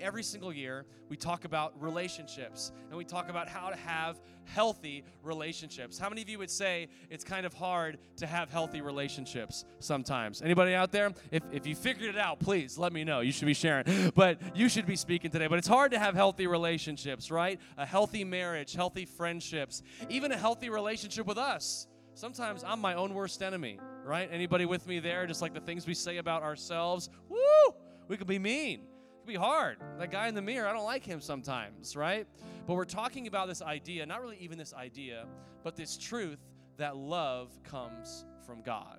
Every single year, we talk about relationships and we talk about how to have healthy relationships. How many of you would say it's kind of hard to have healthy relationships sometimes? Anybody out there? If, if you figured it out, please let me know. You should be sharing. But you should be speaking today. But it's hard to have healthy relationships, right? A healthy marriage, healthy friendships, even a healthy relationship with us. Sometimes I'm my own worst enemy, right? Anybody with me there? Just like the things we say about ourselves. Woo! We could be mean. It can be hard. That guy in the mirror, I don't like him sometimes, right? But we're talking about this idea, not really even this idea, but this truth that love comes from God.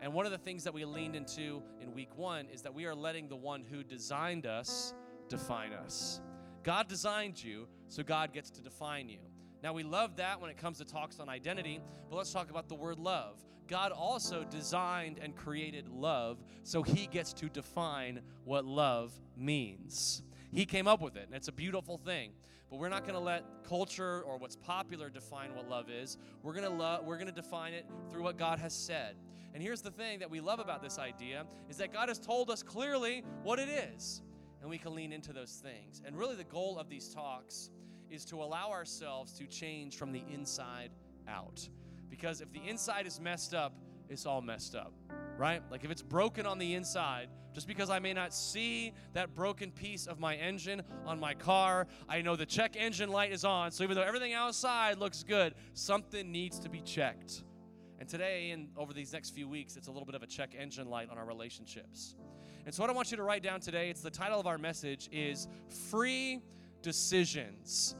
And one of the things that we leaned into in week one is that we are letting the one who designed us define us. God designed you, so God gets to define you. Now, we love that when it comes to talks on identity, but let's talk about the word love. God also designed and created love, so He gets to define what love means. He came up with it, and it's a beautiful thing. But we're not going to let culture or what's popular define what love is. We're going to love. We're going to define it through what God has said. And here's the thing that we love about this idea is that God has told us clearly what it is, and we can lean into those things. And really, the goal of these talks is to allow ourselves to change from the inside out. Because if the inside is messed up, it's all messed up, right? Like if it's broken on the inside, just because I may not see that broken piece of my engine on my car, I know the check engine light is on. So even though everything outside looks good, something needs to be checked. And today and over these next few weeks, it's a little bit of a check engine light on our relationships. And so what I want you to write down today, it's the title of our message is free decisions.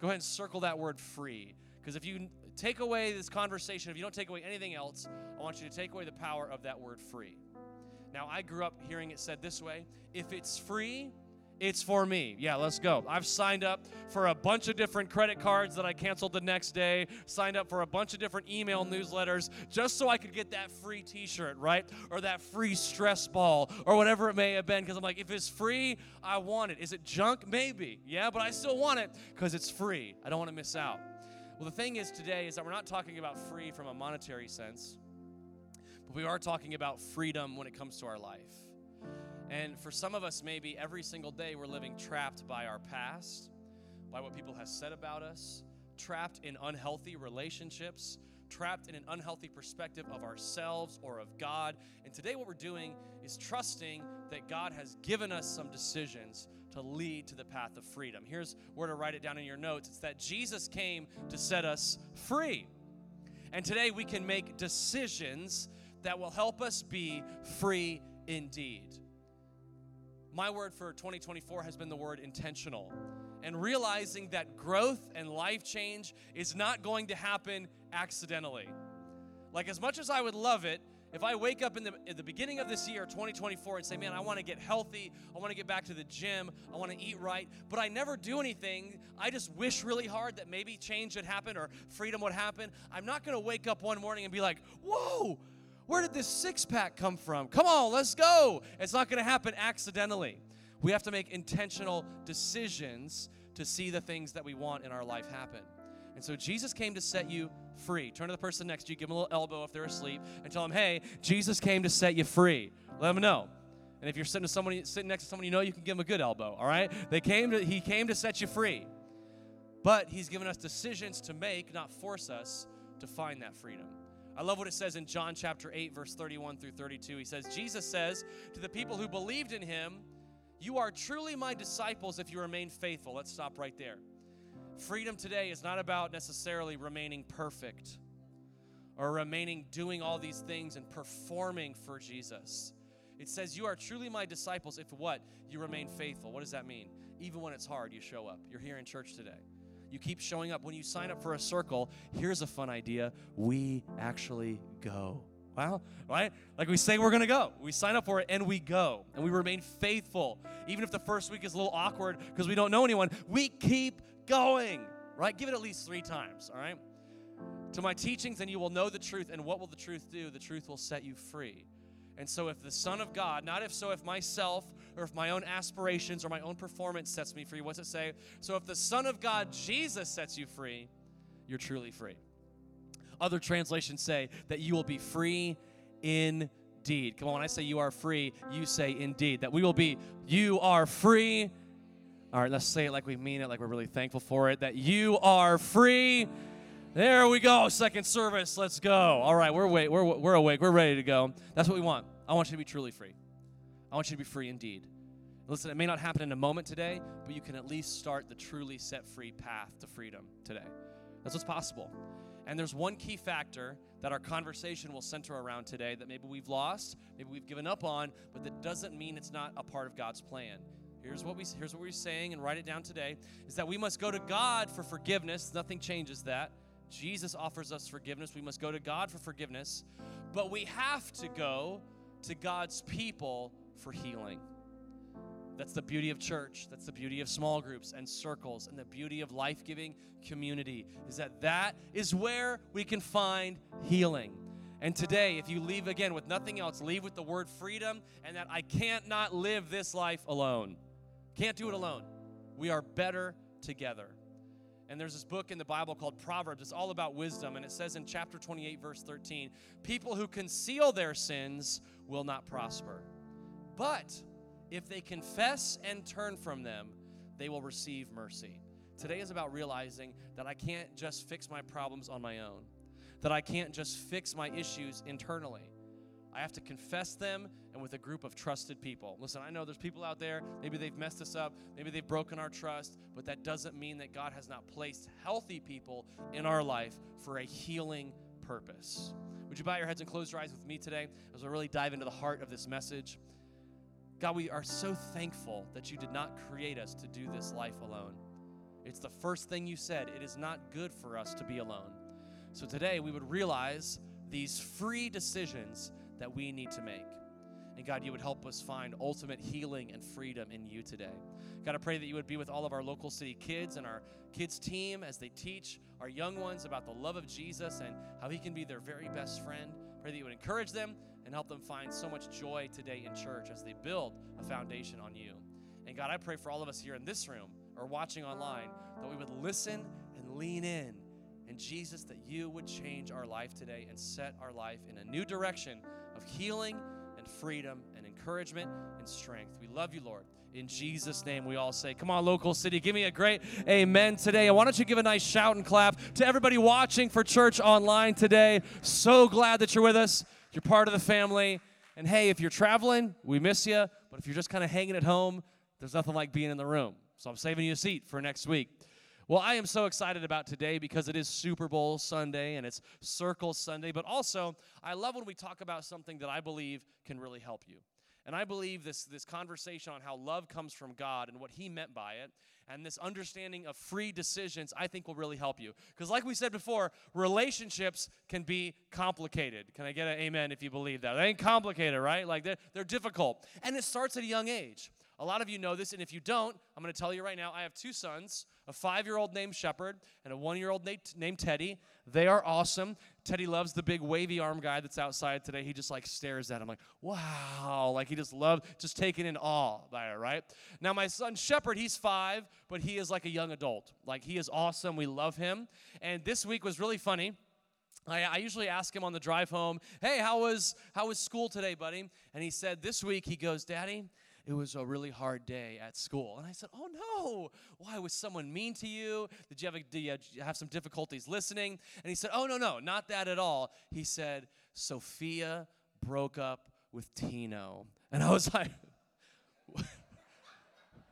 Go ahead and circle that word free. Because if you take away this conversation, if you don't take away anything else, I want you to take away the power of that word free. Now, I grew up hearing it said this way if it's free, it's for me. Yeah, let's go. I've signed up for a bunch of different credit cards that I canceled the next day, signed up for a bunch of different email newsletters just so I could get that free t shirt, right? Or that free stress ball, or whatever it may have been. Because I'm like, if it's free, I want it. Is it junk? Maybe. Yeah, but I still want it because it's free. I don't want to miss out. Well, the thing is today is that we're not talking about free from a monetary sense, but we are talking about freedom when it comes to our life. And for some of us, maybe every single day we're living trapped by our past, by what people have said about us, trapped in unhealthy relationships, trapped in an unhealthy perspective of ourselves or of God. And today, what we're doing is trusting that God has given us some decisions to lead to the path of freedom. Here's where to write it down in your notes it's that Jesus came to set us free. And today, we can make decisions that will help us be free indeed my word for 2024 has been the word intentional. And realizing that growth and life change is not going to happen accidentally. Like, as much as I would love it, if I wake up in the, in the beginning of this year, 2024, and say, man, I want to get healthy, I want to get back to the gym, I want to eat right, but I never do anything, I just wish really hard that maybe change would happen or freedom would happen, I'm not going to wake up one morning and be like, whoa, where did this six pack come from? Come on, let's go. It's not going to happen accidentally. We have to make intentional decisions to see the things that we want in our life happen. And so Jesus came to set you free. Turn to the person next to you, give them a little elbow if they're asleep, and tell them, hey, Jesus came to set you free. Let them know. And if you're sitting, to somebody, sitting next to someone you know, you can give them a good elbow, all right? They came to, he came to set you free. But he's given us decisions to make, not force us to find that freedom. I love what it says in John chapter 8, verse 31 through 32. He says, Jesus says to the people who believed in him, You are truly my disciples if you remain faithful. Let's stop right there. Freedom today is not about necessarily remaining perfect or remaining doing all these things and performing for Jesus. It says, You are truly my disciples if what? You remain faithful. What does that mean? Even when it's hard, you show up. You're here in church today. You keep showing up. When you sign up for a circle, here's a fun idea we actually go. Wow, right? Like we say we're to go. We sign up for it and we go. And we remain faithful. Even if the first week is a little awkward because we don't know anyone, we keep going, right? Give it at least three times, all right? To my teachings, and you will know the truth. And what will the truth do? The truth will set you free. And so, if the Son of God, not if so, if myself or if my own aspirations or my own performance sets me free, what's it say? So, if the Son of God, Jesus, sets you free, you're truly free. Other translations say that you will be free indeed. Come on, when I say you are free, you say indeed. That we will be, you are free. All right, let's say it like we mean it, like we're really thankful for it. That you are free. There we go. Second service. Let's go. All right, we're awake. We're, we're awake. We're ready to go. That's what we want. I want you to be truly free. I want you to be free indeed. Listen, it may not happen in a moment today, but you can at least start the truly set free path to freedom today. That's what's possible. And there's one key factor that our conversation will center around today that maybe we've lost, maybe we've given up on, but that doesn't mean it's not a part of God's plan. Here's what we here's what we're saying and write it down today is that we must go to God for forgiveness. Nothing changes that. Jesus offers us forgiveness. We must go to God for forgiveness, but we have to go to God's people for healing. That's the beauty of church. That's the beauty of small groups and circles and the beauty of life-giving community is that that is where we can find healing. And today, if you leave again with nothing else, leave with the word freedom and that I can't not live this life alone. Can't do it alone. We are better together. And there's this book in the Bible called Proverbs. It's all about wisdom. And it says in chapter 28, verse 13 people who conceal their sins will not prosper. But if they confess and turn from them, they will receive mercy. Today is about realizing that I can't just fix my problems on my own, that I can't just fix my issues internally. I have to confess them and with a group of trusted people. Listen, I know there's people out there, maybe they've messed us up, maybe they've broken our trust, but that doesn't mean that God has not placed healthy people in our life for a healing purpose. Would you bow your heads and close your eyes with me today as we really dive into the heart of this message? God, we are so thankful that you did not create us to do this life alone. It's the first thing you said. It is not good for us to be alone. So today we would realize these free decisions that we need to make. And God, you would help us find ultimate healing and freedom in you today. God, I pray that you would be with all of our local city kids and our kids' team as they teach our young ones about the love of Jesus and how he can be their very best friend. Pray that you would encourage them and help them find so much joy today in church as they build a foundation on you. And God, I pray for all of us here in this room or watching online that we would listen and lean in. And Jesus, that you would change our life today and set our life in a new direction of healing and freedom and encouragement and strength. We love you, Lord. In Jesus' name, we all say, Come on, local city, give me a great amen today. And why don't you give a nice shout and clap to everybody watching for church online today? So glad that you're with us. You're part of the family. And hey, if you're traveling, we miss you. But if you're just kind of hanging at home, there's nothing like being in the room. So I'm saving you a seat for next week. Well, I am so excited about today because it is Super Bowl Sunday and it's Circle Sunday, but also I love when we talk about something that I believe can really help you. And I believe this, this conversation on how love comes from God and what He meant by it, and this understanding of free decisions, I think will really help you. Because, like we said before, relationships can be complicated. Can I get an amen if you believe that? They ain't complicated, right? Like they're, they're difficult. And it starts at a young age. A lot of you know this, and if you don't, I'm going to tell you right now I have two sons a five year old named Shepard and a one year old named Teddy. They are awesome. Teddy loves the big wavy arm guy that's outside today. He just like stares at him like, wow. Like he just loves, just taken in awe by it, right? Now, my son Shepard, he's five, but he is like a young adult. Like he is awesome. We love him. And this week was really funny. I, I, usually ask him on the drive home, hey, how was how was school today, buddy? And he said this week he goes, Daddy, it was a really hard day at school. And I said, Oh no, why was someone mean to you? Did you have, a, did you have some difficulties listening? And he said, Oh no, no, not that at all. He said, Sophia broke up with Tino. And I was like,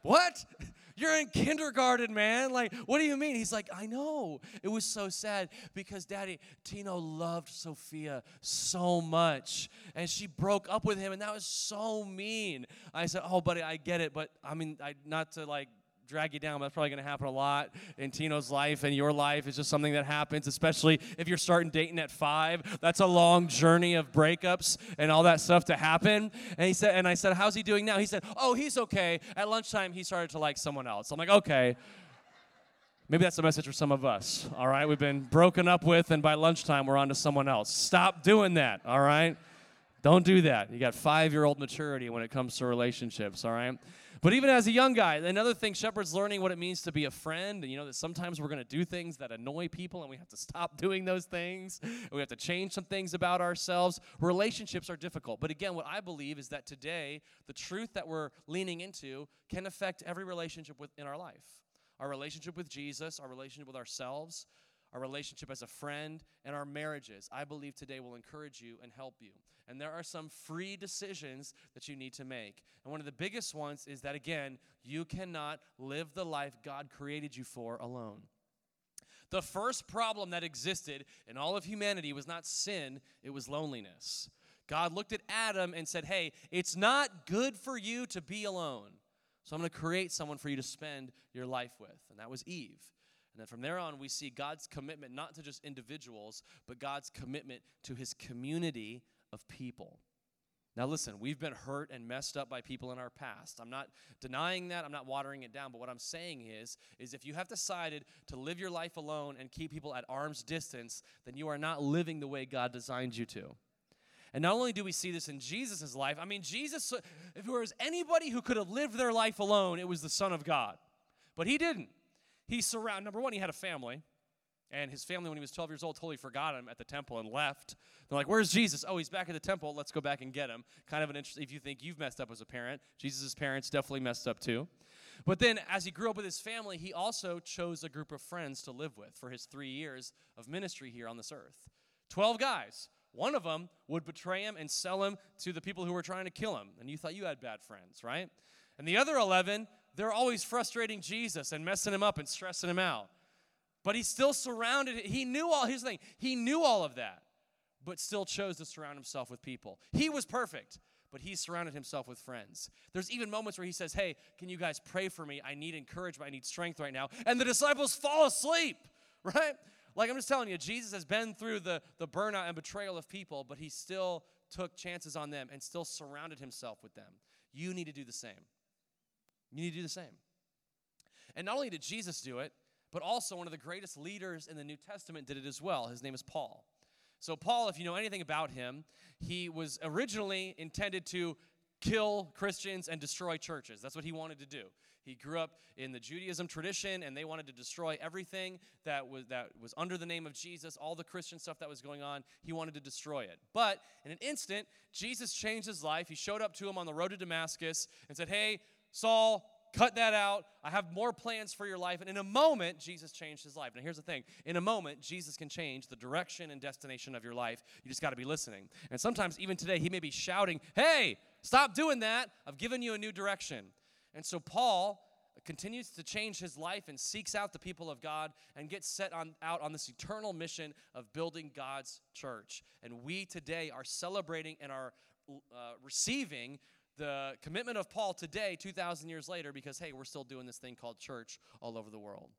What? You're in kindergarten, man. Like, what do you mean? He's like, I know. It was so sad because daddy, Tino loved Sophia so much. And she broke up with him, and that was so mean. I said, Oh, buddy, I get it, but I mean, I, not to like drag you down. But that's probably going to happen a lot in Tino's life and your life. It's just something that happens, especially if you're starting dating at five. That's a long journey of breakups and all that stuff to happen. And he said, and I said, how's he doing now? He said, oh, he's okay. At lunchtime, he started to like someone else. I'm like, okay. Maybe that's a message for some of us, all right? We've been broken up with, and by lunchtime, we're on to someone else. Stop doing that, all right? Don't do that. You got five year old maturity when it comes to relationships, all right? But even as a young guy, another thing, Shepherd's learning what it means to be a friend. And you know that sometimes we're going to do things that annoy people and we have to stop doing those things. We have to change some things about ourselves. Relationships are difficult. But again, what I believe is that today, the truth that we're leaning into can affect every relationship within our life our relationship with Jesus, our relationship with ourselves, our relationship as a friend, and our marriages, I believe today will encourage you and help you. And there are some free decisions that you need to make. And one of the biggest ones is that, again, you cannot live the life God created you for alone. The first problem that existed in all of humanity was not sin, it was loneliness. God looked at Adam and said, Hey, it's not good for you to be alone. So I'm going to create someone for you to spend your life with. And that was Eve. And then from there on, we see God's commitment not to just individuals, but God's commitment to his community of people. Now, listen, we've been hurt and messed up by people in our past. I'm not denying that. I'm not watering it down. But what I'm saying is, is if you have decided to live your life alone and keep people at arm's distance, then you are not living the way God designed you to. And not only do we see this in Jesus' life, I mean, Jesus, if there was anybody who could have lived their life alone, it was the Son of God. But he didn't. He surrounded, number one, he had a family. And his family, when he was 12 years old, totally forgot him at the temple and left. They're like, Where's Jesus? Oh, he's back at the temple. Let's go back and get him. Kind of an interesting, if you think you've messed up as a parent, Jesus' parents definitely messed up too. But then, as he grew up with his family, he also chose a group of friends to live with for his three years of ministry here on this earth. 12 guys. One of them would betray him and sell him to the people who were trying to kill him. And you thought you had bad friends, right? And the other 11 they're always frustrating Jesus and messing him up and stressing him out. But he still surrounded He knew all his thing. He knew all of that, but still chose to surround himself with people. He was perfect, but he surrounded himself with friends. There's even moments where he says, Hey, can you guys pray for me? I need encouragement. I need strength right now. And the disciples fall asleep, right? Like I'm just telling you, Jesus has been through the, the burnout and betrayal of people, but he still took chances on them and still surrounded himself with them. You need to do the same. You need to do the same. And not only did Jesus do it, but also one of the greatest leaders in the New Testament did it as well. His name is Paul. So, Paul, if you know anything about him, he was originally intended to kill Christians and destroy churches. That's what he wanted to do. He grew up in the Judaism tradition, and they wanted to destroy everything that was, that was under the name of Jesus, all the Christian stuff that was going on. He wanted to destroy it. But in an instant, Jesus changed his life. He showed up to him on the road to Damascus and said, Hey, Saul, cut that out. I have more plans for your life. And in a moment, Jesus changed his life. Now, here's the thing in a moment, Jesus can change the direction and destination of your life. You just got to be listening. And sometimes, even today, he may be shouting, Hey, stop doing that. I've given you a new direction. And so, Paul continues to change his life and seeks out the people of God and gets set on, out on this eternal mission of building God's church. And we today are celebrating and are uh, receiving the commitment of Paul today, 2,000 years later, because, hey, we're still doing this thing called church all over the world.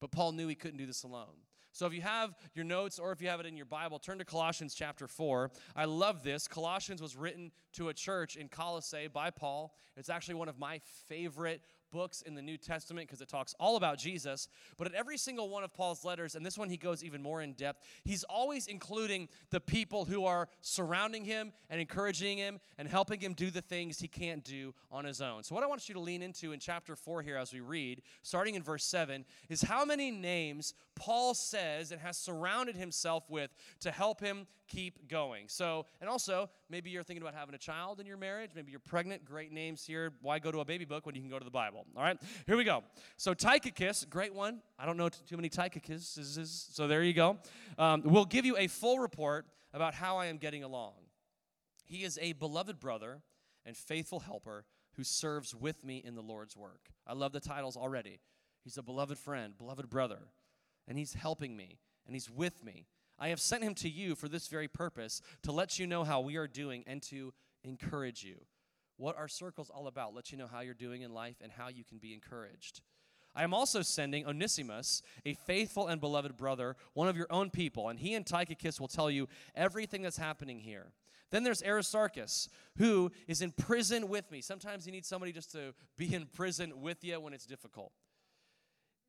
But Paul knew he couldn't do this alone. So if you have your notes or if you have it in your Bible, turn to Colossians chapter 4. I love this. Colossians was written to a church in Colossae by Paul. It's actually one of my favorite books in the New Testament because it talks all about Jesus. But at every single one of Paul's letters, and this one he goes even more in depth, he's always including the people who are surrounding him and encouraging him and helping him do the things he can't do on his own. So, what I want you to lean into in chapter 4 here as we read, starting in verse 7, is how many names Paul says and has surrounded himself with to help him keep going. So, and also, maybe you're thinking about having a child in your marriage. Maybe you're pregnant. Great names here. Why go to a baby book when you can go to the Bible? All right, here we go. So, Tychicus, great one. I don't know too many Tychicuses, so there you go. Um, we'll give you a full report about how I am getting along. He is a beloved brother and faithful helper who serves with me in the Lord's work. I love the titles already. He's a beloved friend, beloved brother, and he's helping me, and he's with me. I have sent him to you for this very purpose, to let you know how we are doing and to encourage you. What are circles all about? Let you know how you're doing in life and how you can be encouraged. I am also sending Onesimus, a faithful and beloved brother, one of your own people, and he and Tychicus will tell you everything that's happening here. Then there's Aristarchus, who is in prison with me. Sometimes you need somebody just to be in prison with you when it's difficult.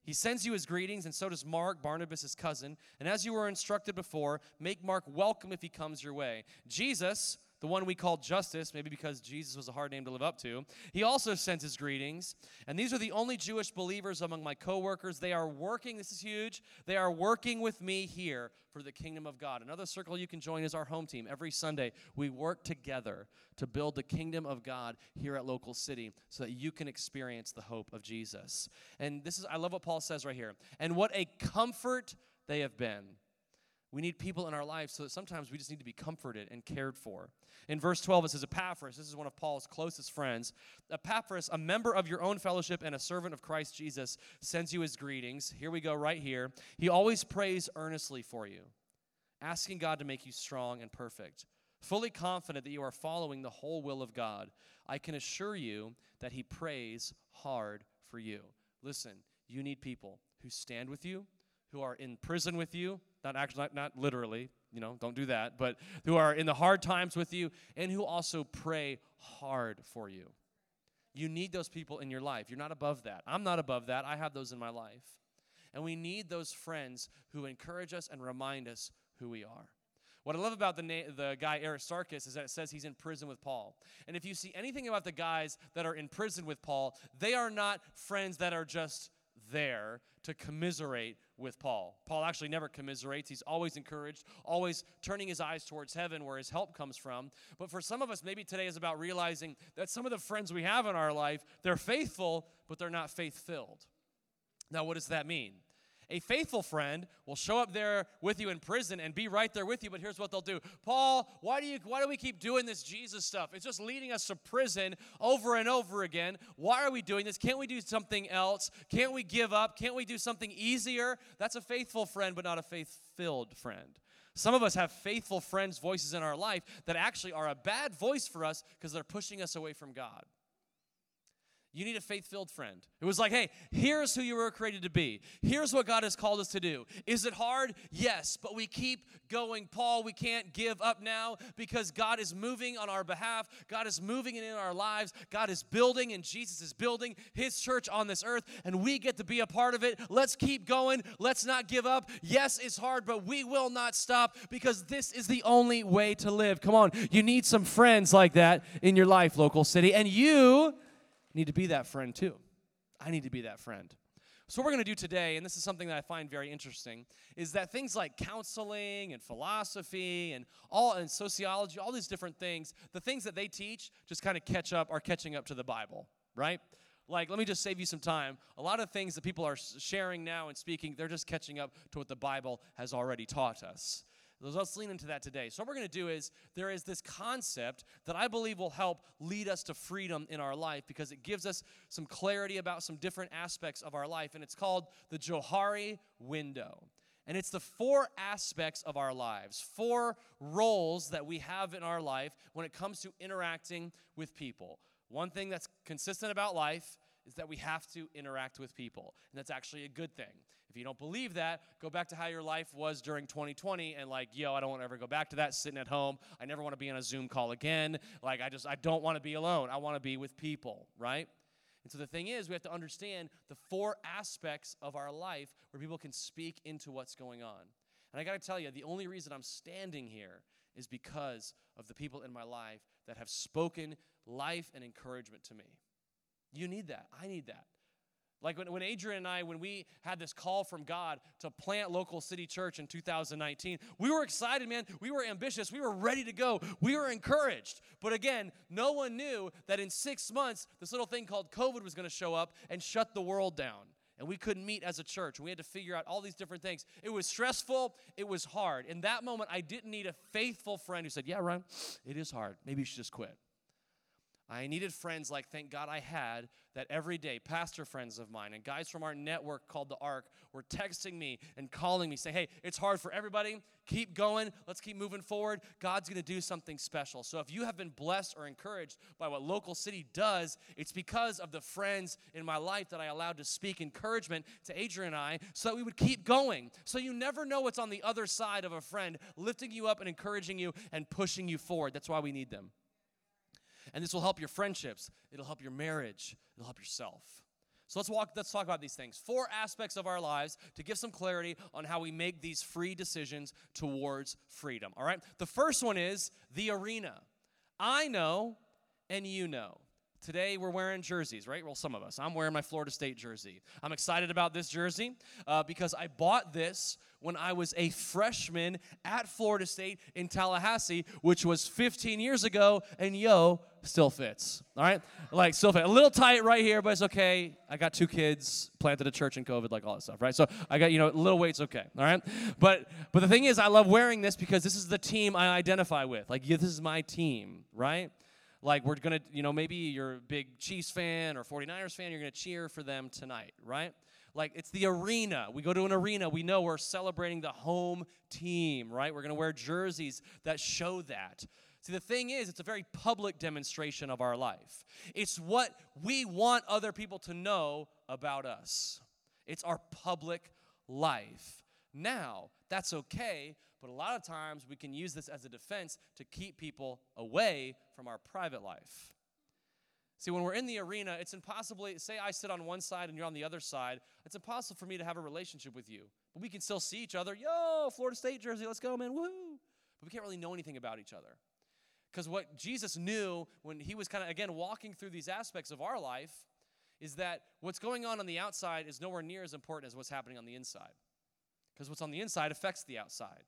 He sends you his greetings, and so does Mark, Barnabas' cousin. And as you were instructed before, make Mark welcome if he comes your way. Jesus, the one we call Justus, maybe because Jesus was a hard name to live up to. He also sends his greetings. And these are the only Jewish believers among my coworkers. They are working, this is huge, they are working with me here for the kingdom of God. Another circle you can join is our home team. Every Sunday, we work together to build the kingdom of God here at Local City so that you can experience the hope of Jesus. And this is, I love what Paul says right here. And what a comfort they have been. We need people in our lives so that sometimes we just need to be comforted and cared for. In verse 12, it says, Epaphras, this is one of Paul's closest friends. Epaphras, a member of your own fellowship and a servant of Christ Jesus, sends you his greetings. Here we go, right here. He always prays earnestly for you, asking God to make you strong and perfect. Fully confident that you are following the whole will of God, I can assure you that he prays hard for you. Listen, you need people who stand with you, who are in prison with you, not actually not, not literally, you know, don't do that, but who are in the hard times with you and who also pray hard for you. You need those people in your life. You're not above that. I'm not above that. I have those in my life. And we need those friends who encourage us and remind us who we are. What I love about the, na- the guy Aristarchus is that it says he's in prison with Paul. And if you see anything about the guys that are in prison with Paul, they are not friends that are just there to commiserate with Paul. Paul actually never commiserates. He's always encouraged, always turning his eyes towards heaven where his help comes from. But for some of us, maybe today is about realizing that some of the friends we have in our life, they're faithful, but they're not faith filled. Now, what does that mean? A faithful friend will show up there with you in prison and be right there with you, but here's what they'll do. Paul, why do you why do we keep doing this Jesus stuff? It's just leading us to prison over and over again. Why are we doing this? Can't we do something else? Can't we give up? Can't we do something easier? That's a faithful friend, but not a faith-filled friend. Some of us have faithful friends' voices in our life that actually are a bad voice for us because they're pushing us away from God. You need a faith filled friend. It was like, hey, here's who you were created to be. Here's what God has called us to do. Is it hard? Yes, but we keep going. Paul, we can't give up now because God is moving on our behalf. God is moving in our lives. God is building, and Jesus is building his church on this earth, and we get to be a part of it. Let's keep going. Let's not give up. Yes, it's hard, but we will not stop because this is the only way to live. Come on, you need some friends like that in your life, local city, and you need to be that friend too. I need to be that friend. So, what we're going to do today, and this is something that I find very interesting, is that things like counseling and philosophy and all and sociology, all these different things, the things that they teach just kind of catch up, are catching up to the Bible, right? Like, let me just save you some time. A lot of things that people are sharing now and speaking, they're just catching up to what the Bible has already taught us. Let's lean into that today. So, what we're going to do is there is this concept that I believe will help lead us to freedom in our life because it gives us some clarity about some different aspects of our life. And it's called the Johari window. And it's the four aspects of our lives, four roles that we have in our life when it comes to interacting with people. One thing that's consistent about life is that we have to interact with people. And that's actually a good thing. If you don't believe that, go back to how your life was during 2020 and like, yo, I don't want to ever go back to that sitting at home. I never want to be on a Zoom call again. Like I just I don't want to be alone. I want to be with people, right? And so the thing is, we have to understand the four aspects of our life where people can speak into what's going on. And I got to tell you, the only reason I'm standing here is because of the people in my life that have spoken life and encouragement to me. You need that. I need that. Like when, when Adrian and I, when we had this call from God to plant local city church in 2019, we were excited, man. We were ambitious. We were ready to go. We were encouraged. But again, no one knew that in six months, this little thing called COVID was going to show up and shut the world down. And we couldn't meet as a church. We had to figure out all these different things. It was stressful. It was hard. In that moment, I didn't need a faithful friend who said, Yeah, Ryan, it is hard. Maybe you should just quit. I needed friends like thank God I had that every day, pastor friends of mine and guys from our network called the ARC were texting me and calling me saying, Hey, it's hard for everybody. Keep going. Let's keep moving forward. God's going to do something special. So if you have been blessed or encouraged by what Local City does, it's because of the friends in my life that I allowed to speak encouragement to Adrian and I so that we would keep going. So you never know what's on the other side of a friend lifting you up and encouraging you and pushing you forward. That's why we need them. And this will help your friendships, it'll help your marriage, it'll help yourself. So let's walk let's talk about these things. Four aspects of our lives to give some clarity on how we make these free decisions towards freedom. All right? The first one is the arena. I know and you know. Today we're wearing jerseys, right? Well, some of us. I'm wearing my Florida State jersey. I'm excited about this jersey uh, because I bought this when I was a freshman at Florida State in Tallahassee, which was 15 years ago, and yo, still fits. All right, like still fit. A little tight right here, but it's okay. I got two kids, planted a church in COVID, like all that stuff, right? So I got you know, a little weight's okay. All right, but but the thing is, I love wearing this because this is the team I identify with. Like yeah, this is my team, right? like we're gonna you know maybe you're a big chiefs fan or 49ers fan you're gonna cheer for them tonight right like it's the arena we go to an arena we know we're celebrating the home team right we're gonna wear jerseys that show that see the thing is it's a very public demonstration of our life it's what we want other people to know about us it's our public life now that's okay but a lot of times we can use this as a defense to keep people away from our private life. See, when we're in the arena, it's impossible. Say I sit on one side and you're on the other side. It's impossible for me to have a relationship with you. But we can still see each other. Yo, Florida State jersey, let's go, man. Woo! But we can't really know anything about each other. Because what Jesus knew when he was kind of, again, walking through these aspects of our life is that what's going on on the outside is nowhere near as important as what's happening on the inside. Because what's on the inside affects the outside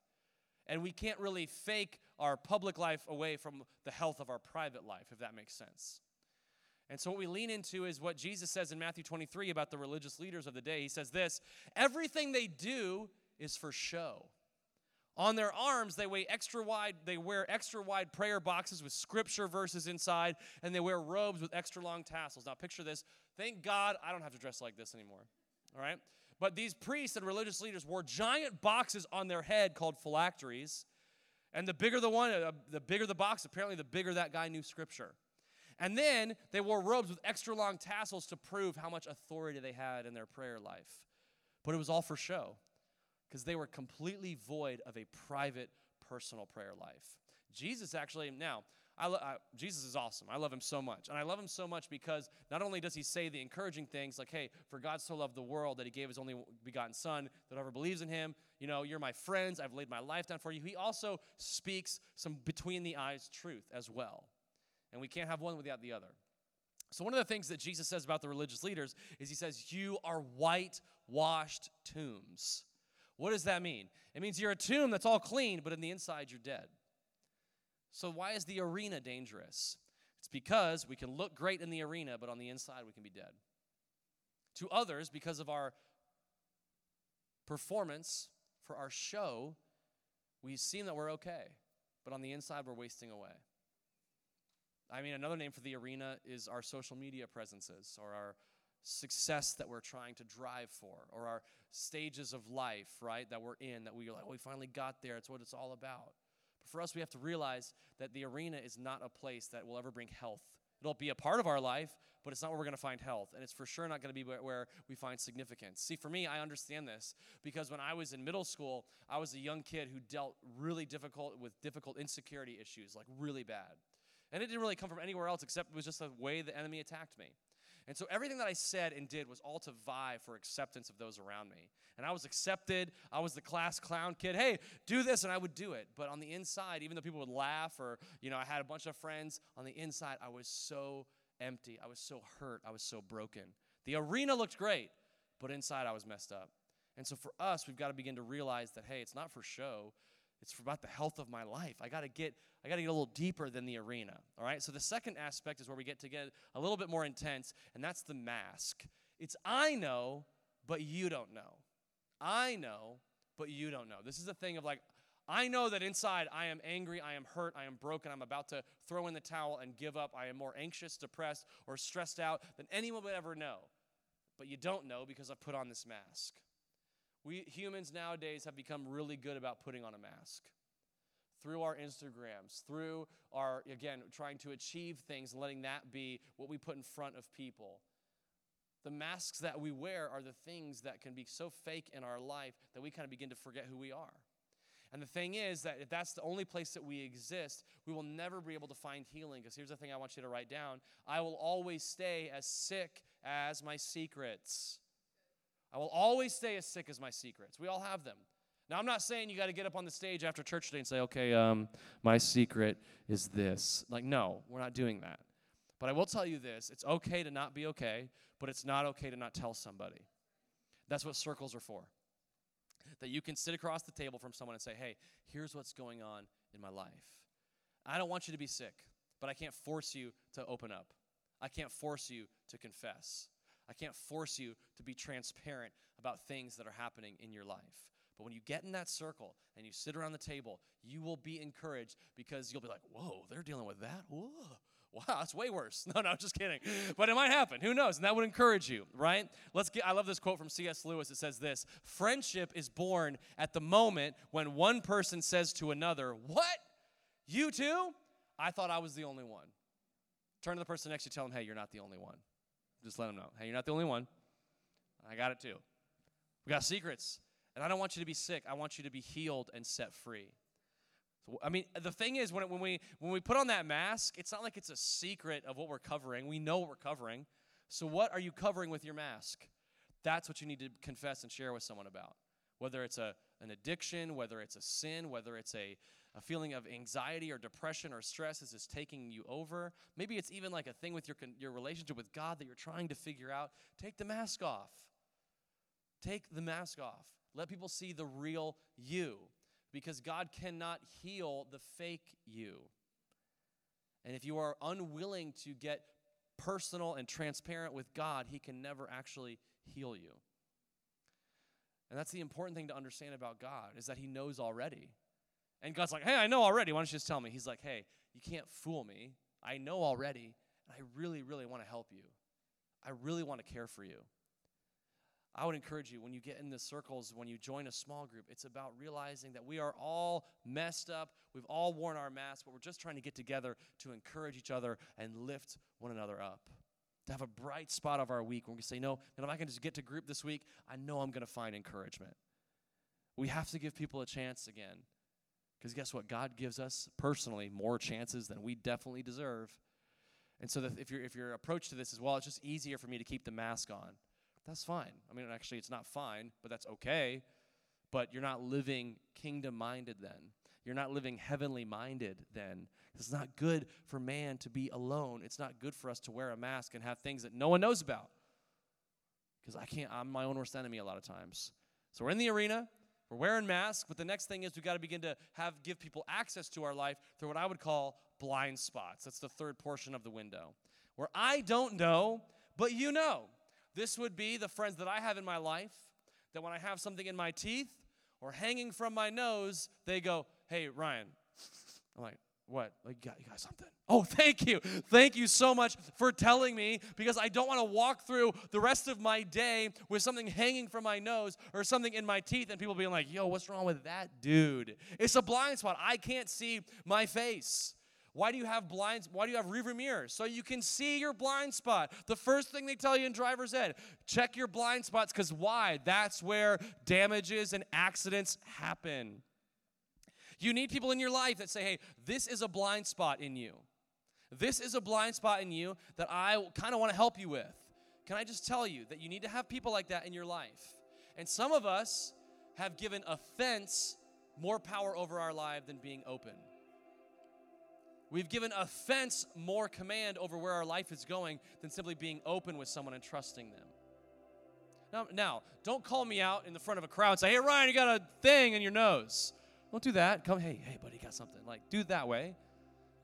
and we can't really fake our public life away from the health of our private life, if that makes sense. And so, what we lean into is what Jesus says in Matthew 23 about the religious leaders of the day. He says this everything they do is for show. On their arms, they weigh extra wide, they wear extra wide prayer boxes with scripture verses inside, and they wear robes with extra long tassels. Now, picture this. Thank God I don't have to dress like this anymore. All right? But these priests and religious leaders wore giant boxes on their head called phylacteries. And the bigger the one, uh, the bigger the box, apparently the bigger that guy knew scripture. And then they wore robes with extra long tassels to prove how much authority they had in their prayer life. But it was all for show because they were completely void of a private, personal prayer life. Jesus actually, now, I, I, Jesus is awesome. I love him so much. And I love him so much because not only does he say the encouraging things like, hey, for God so loved the world that he gave his only begotten Son, that whoever believes in him, you know, you're my friends, I've laid my life down for you. He also speaks some between the eyes truth as well. And we can't have one without the other. So, one of the things that Jesus says about the religious leaders is he says, You are whitewashed tombs. What does that mean? It means you're a tomb that's all clean, but in the inside you're dead. So, why is the arena dangerous? It's because we can look great in the arena, but on the inside we can be dead. To others, because of our performance for our show, we seem that we're okay, but on the inside we're wasting away. I mean, another name for the arena is our social media presences or our success that we're trying to drive for or our stages of life, right, that we're in that we're like, oh, we finally got there. It's what it's all about But for us, we have to realize that the arena is not a place that will ever bring health. It'll be a part of our life, but it's not where we're going to find health. And it's for sure not going to be where we find significance. See, for me, I understand this because when I was in middle school, I was a young kid who dealt really difficult with difficult insecurity issues, like really bad. And it didn't really come from anywhere else except it was just the way the enemy attacked me. And so everything that I said and did was all to vie for acceptance of those around me. And I was accepted. I was the class clown kid. Hey, do this, and I would do it. But on the inside, even though people would laugh or, you know, I had a bunch of friends, on the inside, I was so empty. I was so hurt. I was so broken. The arena looked great, but inside I was messed up. And so for us, we've got to begin to realize that, hey, it's not for show. It's about the health of my life. I got to get I got to get a little deeper than the arena. All right? So the second aspect is where we get to get a little bit more intense, and that's the mask. It's I know, but you don't know. I know, but you don't know. This is the thing of like, I know that inside I am angry, I am hurt, I am broken, I'm about to throw in the towel and give up. I am more anxious, depressed, or stressed out than anyone would ever know. But you don't know because I've put on this mask. We humans nowadays have become really good about putting on a mask through our Instagrams, through our, again, trying to achieve things and letting that be what we put in front of people. The masks that we wear are the things that can be so fake in our life that we kind of begin to forget who we are. And the thing is that if that's the only place that we exist, we will never be able to find healing. Because here's the thing I want you to write down I will always stay as sick as my secrets. I will always stay as sick as my secrets. We all have them. Now, I'm not saying you got to get up on the stage after church today and say, okay, um, my secret is this. Like, no, we're not doing that. But I will tell you this it's okay to not be okay, but it's not okay to not tell somebody. That's what circles are for. That you can sit across the table from someone and say, hey, here's what's going on in my life. I don't want you to be sick, but I can't force you to open up. I can't force you to confess. I can't force you to be transparent about things that are happening in your life. But when you get in that circle and you sit around the table, you will be encouraged because you'll be like, whoa, they're dealing with that? Whoa. Wow, that's way worse. No, no, just kidding. But it might happen. Who knows? And that would encourage you, right? Let's get I love this quote from C.S. Lewis. It says this Friendship is born at the moment when one person says to another, What? You too? I thought I was the only one. Turn to the person next to you, tell them, Hey, you're not the only one. Just let them know. Hey, you're not the only one. I got it too. We got secrets. And I don't want you to be sick. I want you to be healed and set free. So, I mean, the thing is, when, when, we, when we put on that mask, it's not like it's a secret of what we're covering. We know what we're covering. So, what are you covering with your mask? That's what you need to confess and share with someone about. Whether it's a, an addiction, whether it's a sin, whether it's a, a feeling of anxiety or depression or stress is just taking you over. Maybe it's even like a thing with your, your relationship with God that you're trying to figure out. Take the mask off. Take the mask off. Let people see the real you because God cannot heal the fake you. And if you are unwilling to get personal and transparent with God, He can never actually heal you. And that's the important thing to understand about God is that He knows already. And God's like, hey, I know already. Why don't you just tell me? He's like, hey, you can't fool me. I know already, and I really, really want to help you. I really want to care for you. I would encourage you when you get in the circles, when you join a small group, it's about realizing that we are all messed up. We've all worn our masks, but we're just trying to get together to encourage each other and lift one another up. To have a bright spot of our week where we say, no, and if I can just get to group this week, I know I'm going to find encouragement. We have to give people a chance again. Because guess what? God gives us personally more chances than we definitely deserve. And so if, your if your approach to this is, well, it's just easier for me to keep the mask on that's fine. I mean, actually, it's not fine, but that's okay. But you're not living kingdom minded then. You're not living heavenly minded then. It's not good for man to be alone. It's not good for us to wear a mask and have things that no one knows about. Because I can't, I'm my own worst enemy a lot of times. So we're in the arena, we're wearing masks, but the next thing is we've got to begin to have give people access to our life through what I would call blind spots. That's the third portion of the window. Where I don't know, but you know. This would be the friends that I have in my life that when I have something in my teeth or hanging from my nose, they go, Hey, Ryan. I'm like, what? Like, you got, you got something? Oh, thank you. Thank you so much for telling me because I don't want to walk through the rest of my day with something hanging from my nose or something in my teeth and people being like, yo, what's wrong with that dude? It's a blind spot. I can't see my face. Why do you have blinds? Why do you have rearview mirrors? So you can see your blind spot. The first thing they tell you in driver's ed, check your blind spots because why? That's where damages and accidents happen. You need people in your life that say, hey, this is a blind spot in you. This is a blind spot in you that I kind of want to help you with. Can I just tell you that you need to have people like that in your life? And some of us have given offense more power over our life than being open. We've given offense more command over where our life is going than simply being open with someone and trusting them. Now, now, don't call me out in the front of a crowd and say, "Hey, Ryan, you got a thing in your nose." Don't do that. Come, hey, hey, buddy, got something. Like, do it that way.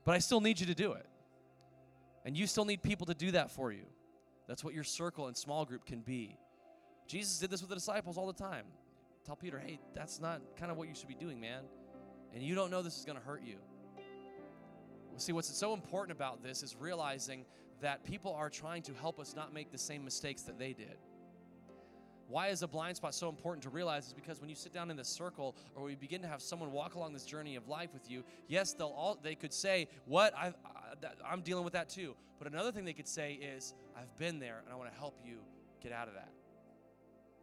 But I still need you to do it. And you still need people to do that for you. That's what your circle and small group can be. Jesus did this with the disciples all the time. Tell Peter, hey, that's not kind of what you should be doing, man. And you don't know this is going to hurt you. See, what's so important about this is realizing that people are trying to help us not make the same mistakes that they did. Why is a blind spot so important to realize? Is because when you sit down in this circle, or we begin to have someone walk along this journey of life with you, yes, they'll all they could say, "What I, I'm dealing with that too." But another thing they could say is, "I've been there, and I want to help you get out of that."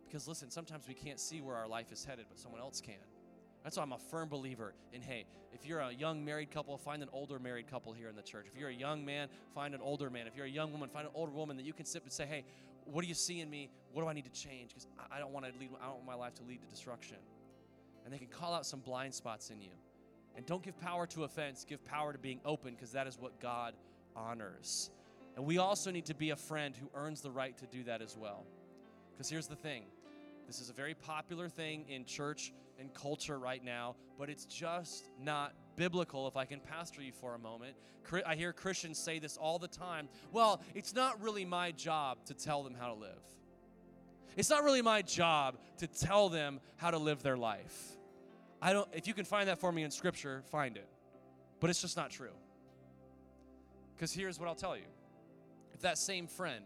Because listen, sometimes we can't see where our life is headed, but someone else can. That's why I'm a firm believer in hey, if you're a young married couple, find an older married couple here in the church. If you're a young man, find an older man. If you're a young woman, find an older woman that you can sit and say, hey, what do you see in me? What do I need to change? Because I don't want to lead. I don't want my life to lead to destruction. And they can call out some blind spots in you. And don't give power to offense. Give power to being open, because that is what God honors. And we also need to be a friend who earns the right to do that as well. Because here's the thing this is a very popular thing in church culture right now, but it's just not biblical if I can pastor you for a moment. I hear Christians say this all the time. Well, it's not really my job to tell them how to live. It's not really my job to tell them how to live their life. I don't if you can find that for me in scripture, find it. But it's just not true. Cuz here's what I'll tell you. If that same friend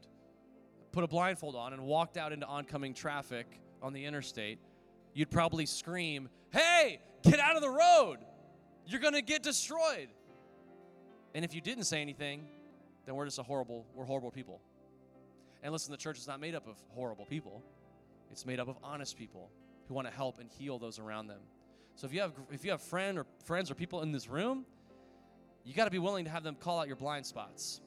put a blindfold on and walked out into oncoming traffic on the interstate, you'd probably scream, Hey, get out of the road! You're gonna get destroyed. And if you didn't say anything, then we're just a horrible, we're horrible people. And listen, the church is not made up of horrible people. It's made up of honest people who want to help and heal those around them. So if you have if you have friend or friends or people in this room, you got to be willing to have them call out your blind spots.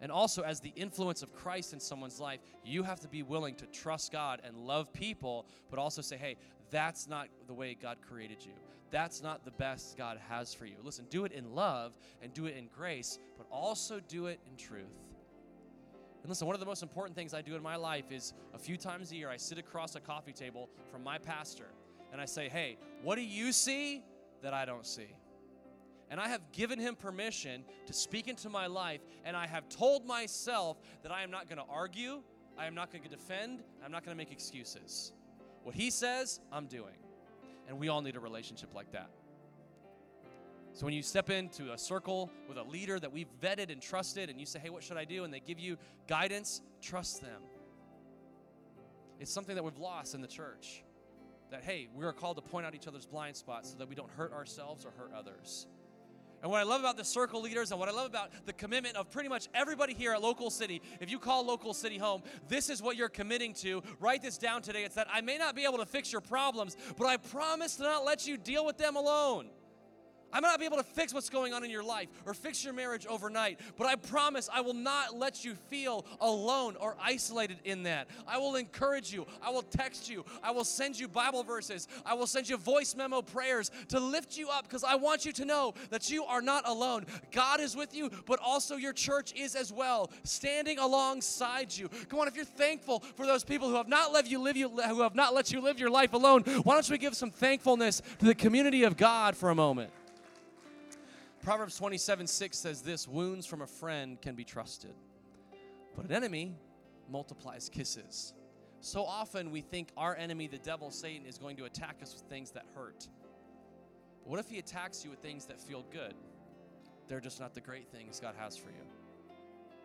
And also, as the influence of Christ in someone's life, you have to be willing to trust God and love people, but also say, hey, that's not the way God created you. That's not the best God has for you. Listen, do it in love and do it in grace, but also do it in truth. And listen, one of the most important things I do in my life is a few times a year, I sit across a coffee table from my pastor and I say, hey, what do you see that I don't see? and I have given him permission to speak into my life, and I have told myself that I am not going to argue, I am not going to defend, I'm not going to make excuses. What he says, I'm doing. And we all need a relationship like that. So when you step into a circle with a leader that we've vetted and trusted, and you say, hey, what should I do? And they give you guidance, trust them. It's something that we've lost in the church. That, hey, we are called to point out each other's blind spots so that we don't hurt ourselves or hurt others. And what I love about the circle leaders and what I love about the commitment of pretty much everybody here at Local City, if you call Local City home, this is what you're committing to. Write this down today. It's that I may not be able to fix your problems, but I promise to not let you deal with them alone. I might not be able to fix what's going on in your life or fix your marriage overnight, but I promise I will not let you feel alone or isolated in that. I will encourage you. I will text you. I will send you Bible verses. I will send you voice memo prayers to lift you up because I want you to know that you are not alone. God is with you, but also your church is as well, standing alongside you. Come on, if you're thankful for those people who have not let you live you who have not let you live your life alone, why don't we give some thankfulness to the community of God for a moment? Proverbs 27 6 says this Wounds from a friend can be trusted, but an enemy multiplies kisses. So often we think our enemy, the devil, Satan, is going to attack us with things that hurt. But what if he attacks you with things that feel good? They're just not the great things God has for you.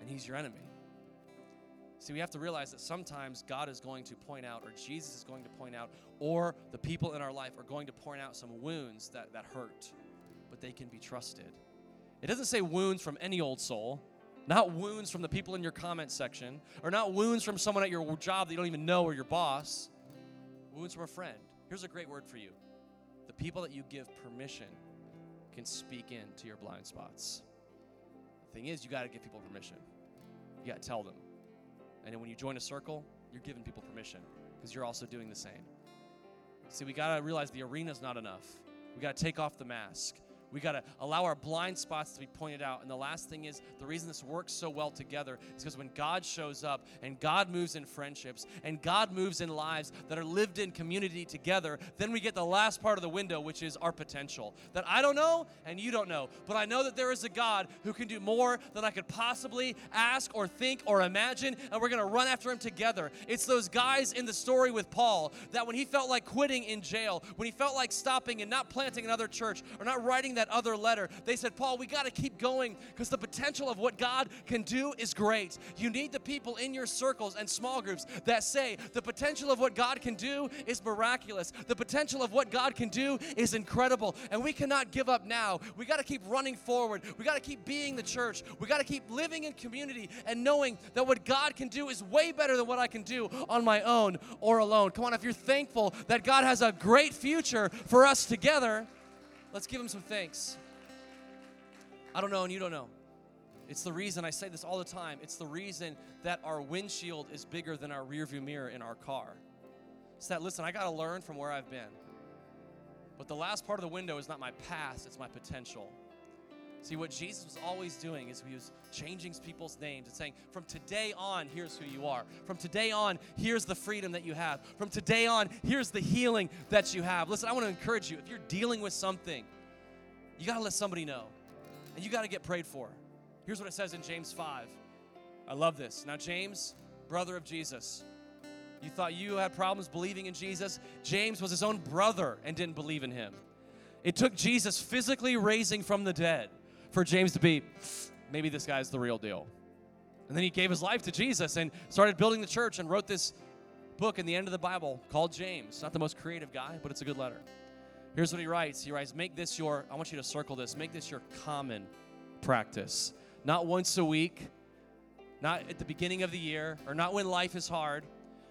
And he's your enemy. See, we have to realize that sometimes God is going to point out, or Jesus is going to point out, or the people in our life are going to point out some wounds that, that hurt but they can be trusted. It doesn't say wounds from any old soul, not wounds from the people in your comment section, or not wounds from someone at your job that you don't even know or your boss. Wounds from a friend. Here's a great word for you the people that you give permission can speak into your blind spots. The thing is, you got to give people permission. You got to tell them. And then when you join a circle, you're giving people permission because you're also doing the same. See, we got to realize the arena's not enough. We got to take off the mask. We got to allow our blind spots to be pointed out. And the last thing is the reason this works so well together is because when God shows up and God moves in friendships and God moves in lives that are lived in community together, then we get the last part of the window, which is our potential. That I don't know and you don't know, but I know that there is a God who can do more than I could possibly ask or think or imagine, and we're going to run after him together. It's those guys in the story with Paul that when he felt like quitting in jail, when he felt like stopping and not planting another church or not writing that other letter, they said, Paul, we got to keep going because the potential of what God can do is great. You need the people in your circles and small groups that say, the potential of what God can do is miraculous. The potential of what God can do is incredible. And we cannot give up now. We got to keep running forward. We got to keep being the church. We got to keep living in community and knowing that what God can do is way better than what I can do on my own or alone. Come on, if you're thankful that God has a great future for us together, let's give Him some thanks. I don't know, and you don't know. It's the reason I say this all the time. It's the reason that our windshield is bigger than our rearview mirror in our car. It's that, listen, I got to learn from where I've been. But the last part of the window is not my past, it's my potential. See, what Jesus was always doing is he was changing people's names and saying, from today on, here's who you are. From today on, here's the freedom that you have. From today on, here's the healing that you have. Listen, I want to encourage you if you're dealing with something, you got to let somebody know. And you got to get prayed for. Here's what it says in James 5. I love this. Now, James, brother of Jesus, you thought you had problems believing in Jesus? James was his own brother and didn't believe in him. It took Jesus physically raising from the dead for James to be, maybe this guy's the real deal. And then he gave his life to Jesus and started building the church and wrote this book in the end of the Bible called James. Not the most creative guy, but it's a good letter. Here's what he writes He writes, Make this your, I want you to circle this, make this your common practice. Not once a week, not at the beginning of the year, or not when life is hard.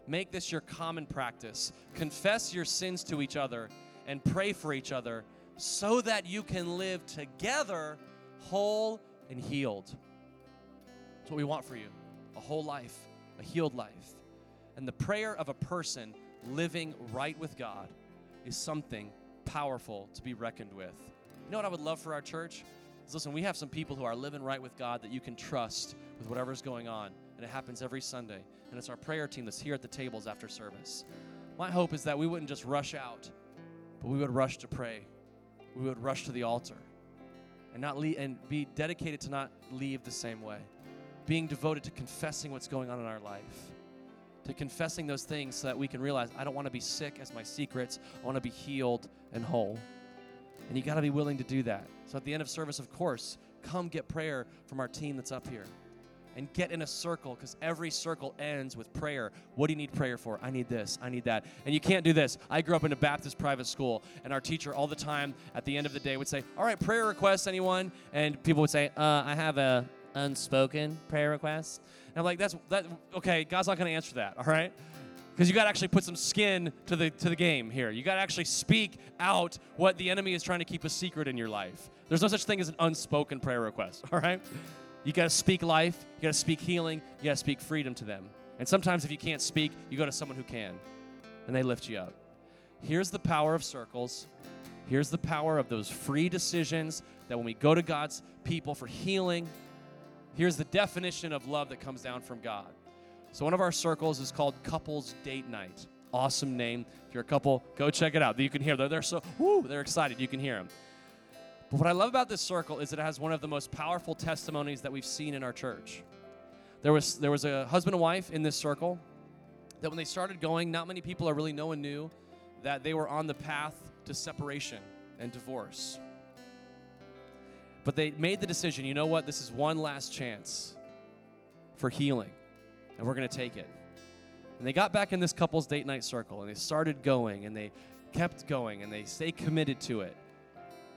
Make this your common practice. Confess your sins to each other and pray for each other so that you can live together whole and healed. That's what we want for you a whole life, a healed life. And the prayer of a person living right with God is something powerful to be reckoned with. You know what I would love for our church? Is listen, we have some people who are living right with God that you can trust with whatever's going on. And it happens every Sunday. And it's our prayer team that's here at the tables after service. My hope is that we wouldn't just rush out, but we would rush to pray. We would rush to the altar and not leave, and be dedicated to not leave the same way. Being devoted to confessing what's going on in our life. To confessing those things so that we can realize I don't want to be sick as my secrets. I want to be healed and whole. And you got to be willing to do that. So at the end of service, of course, come get prayer from our team that's up here and get in a circle because every circle ends with prayer. What do you need prayer for? I need this, I need that. And you can't do this. I grew up in a Baptist private school, and our teacher all the time at the end of the day would say, All right, prayer requests, anyone? And people would say, uh, I have a unspoken prayer request. And I'm like, That's that, okay, God's not going to answer that, all right? because you got to actually put some skin to the to the game here. You got to actually speak out what the enemy is trying to keep a secret in your life. There's no such thing as an unspoken prayer request. All right. You got to speak life, you got to speak healing, you got to speak freedom to them. And sometimes if you can't speak, you go to someone who can, and they lift you up. Here's the power of circles. Here's the power of those free decisions that when we go to God's people for healing, here's the definition of love that comes down from God. So, one of our circles is called Couples Date Night. Awesome name. If you're a couple, go check it out. You can hear them. They're so, whoo, they're excited. You can hear them. But what I love about this circle is it has one of the most powerful testimonies that we've seen in our church. There was, there was a husband and wife in this circle that when they started going, not many people or really no one knew that they were on the path to separation and divorce. But they made the decision you know what? This is one last chance for healing, and we're going to take it. And they got back in this couple's date night circle, and they started going, and they kept going, and they stayed committed to it.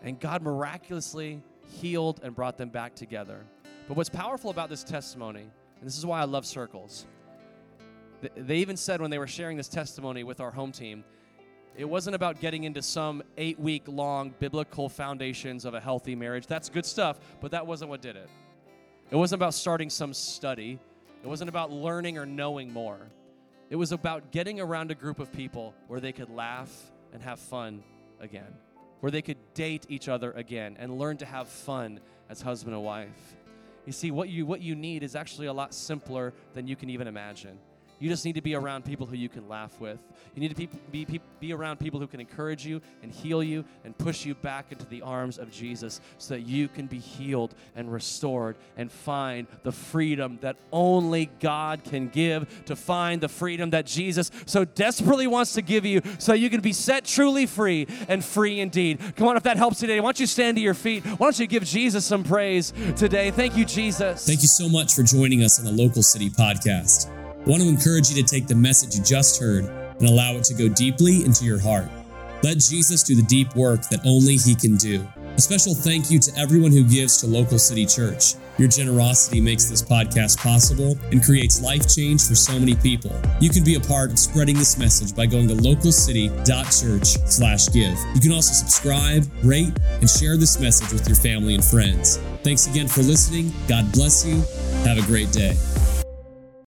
And God miraculously healed and brought them back together. But what's powerful about this testimony, and this is why I love circles, they even said when they were sharing this testimony with our home team, it wasn't about getting into some eight week long biblical foundations of a healthy marriage. That's good stuff, but that wasn't what did it. It wasn't about starting some study, it wasn't about learning or knowing more. It was about getting around a group of people where they could laugh and have fun again where they could date each other again and learn to have fun as husband and wife. You see, what you, what you need is actually a lot simpler than you can even imagine. You just need to be around people who you can laugh with. You need to be, be, be around people who can encourage you and heal you and push you back into the arms of Jesus so that you can be healed and restored and find the freedom that only God can give, to find the freedom that Jesus so desperately wants to give you so you can be set truly free and free indeed. Come on, if that helps today, why don't you stand to your feet? Why don't you give Jesus some praise today? Thank you, Jesus. Thank you so much for joining us on the Local City Podcast. Want to encourage you to take the message you just heard and allow it to go deeply into your heart. Let Jesus do the deep work that only He can do. A special thank you to everyone who gives to Local City Church. Your generosity makes this podcast possible and creates life change for so many people. You can be a part of spreading this message by going to localcity.church/give. You can also subscribe, rate, and share this message with your family and friends. Thanks again for listening. God bless you. Have a great day.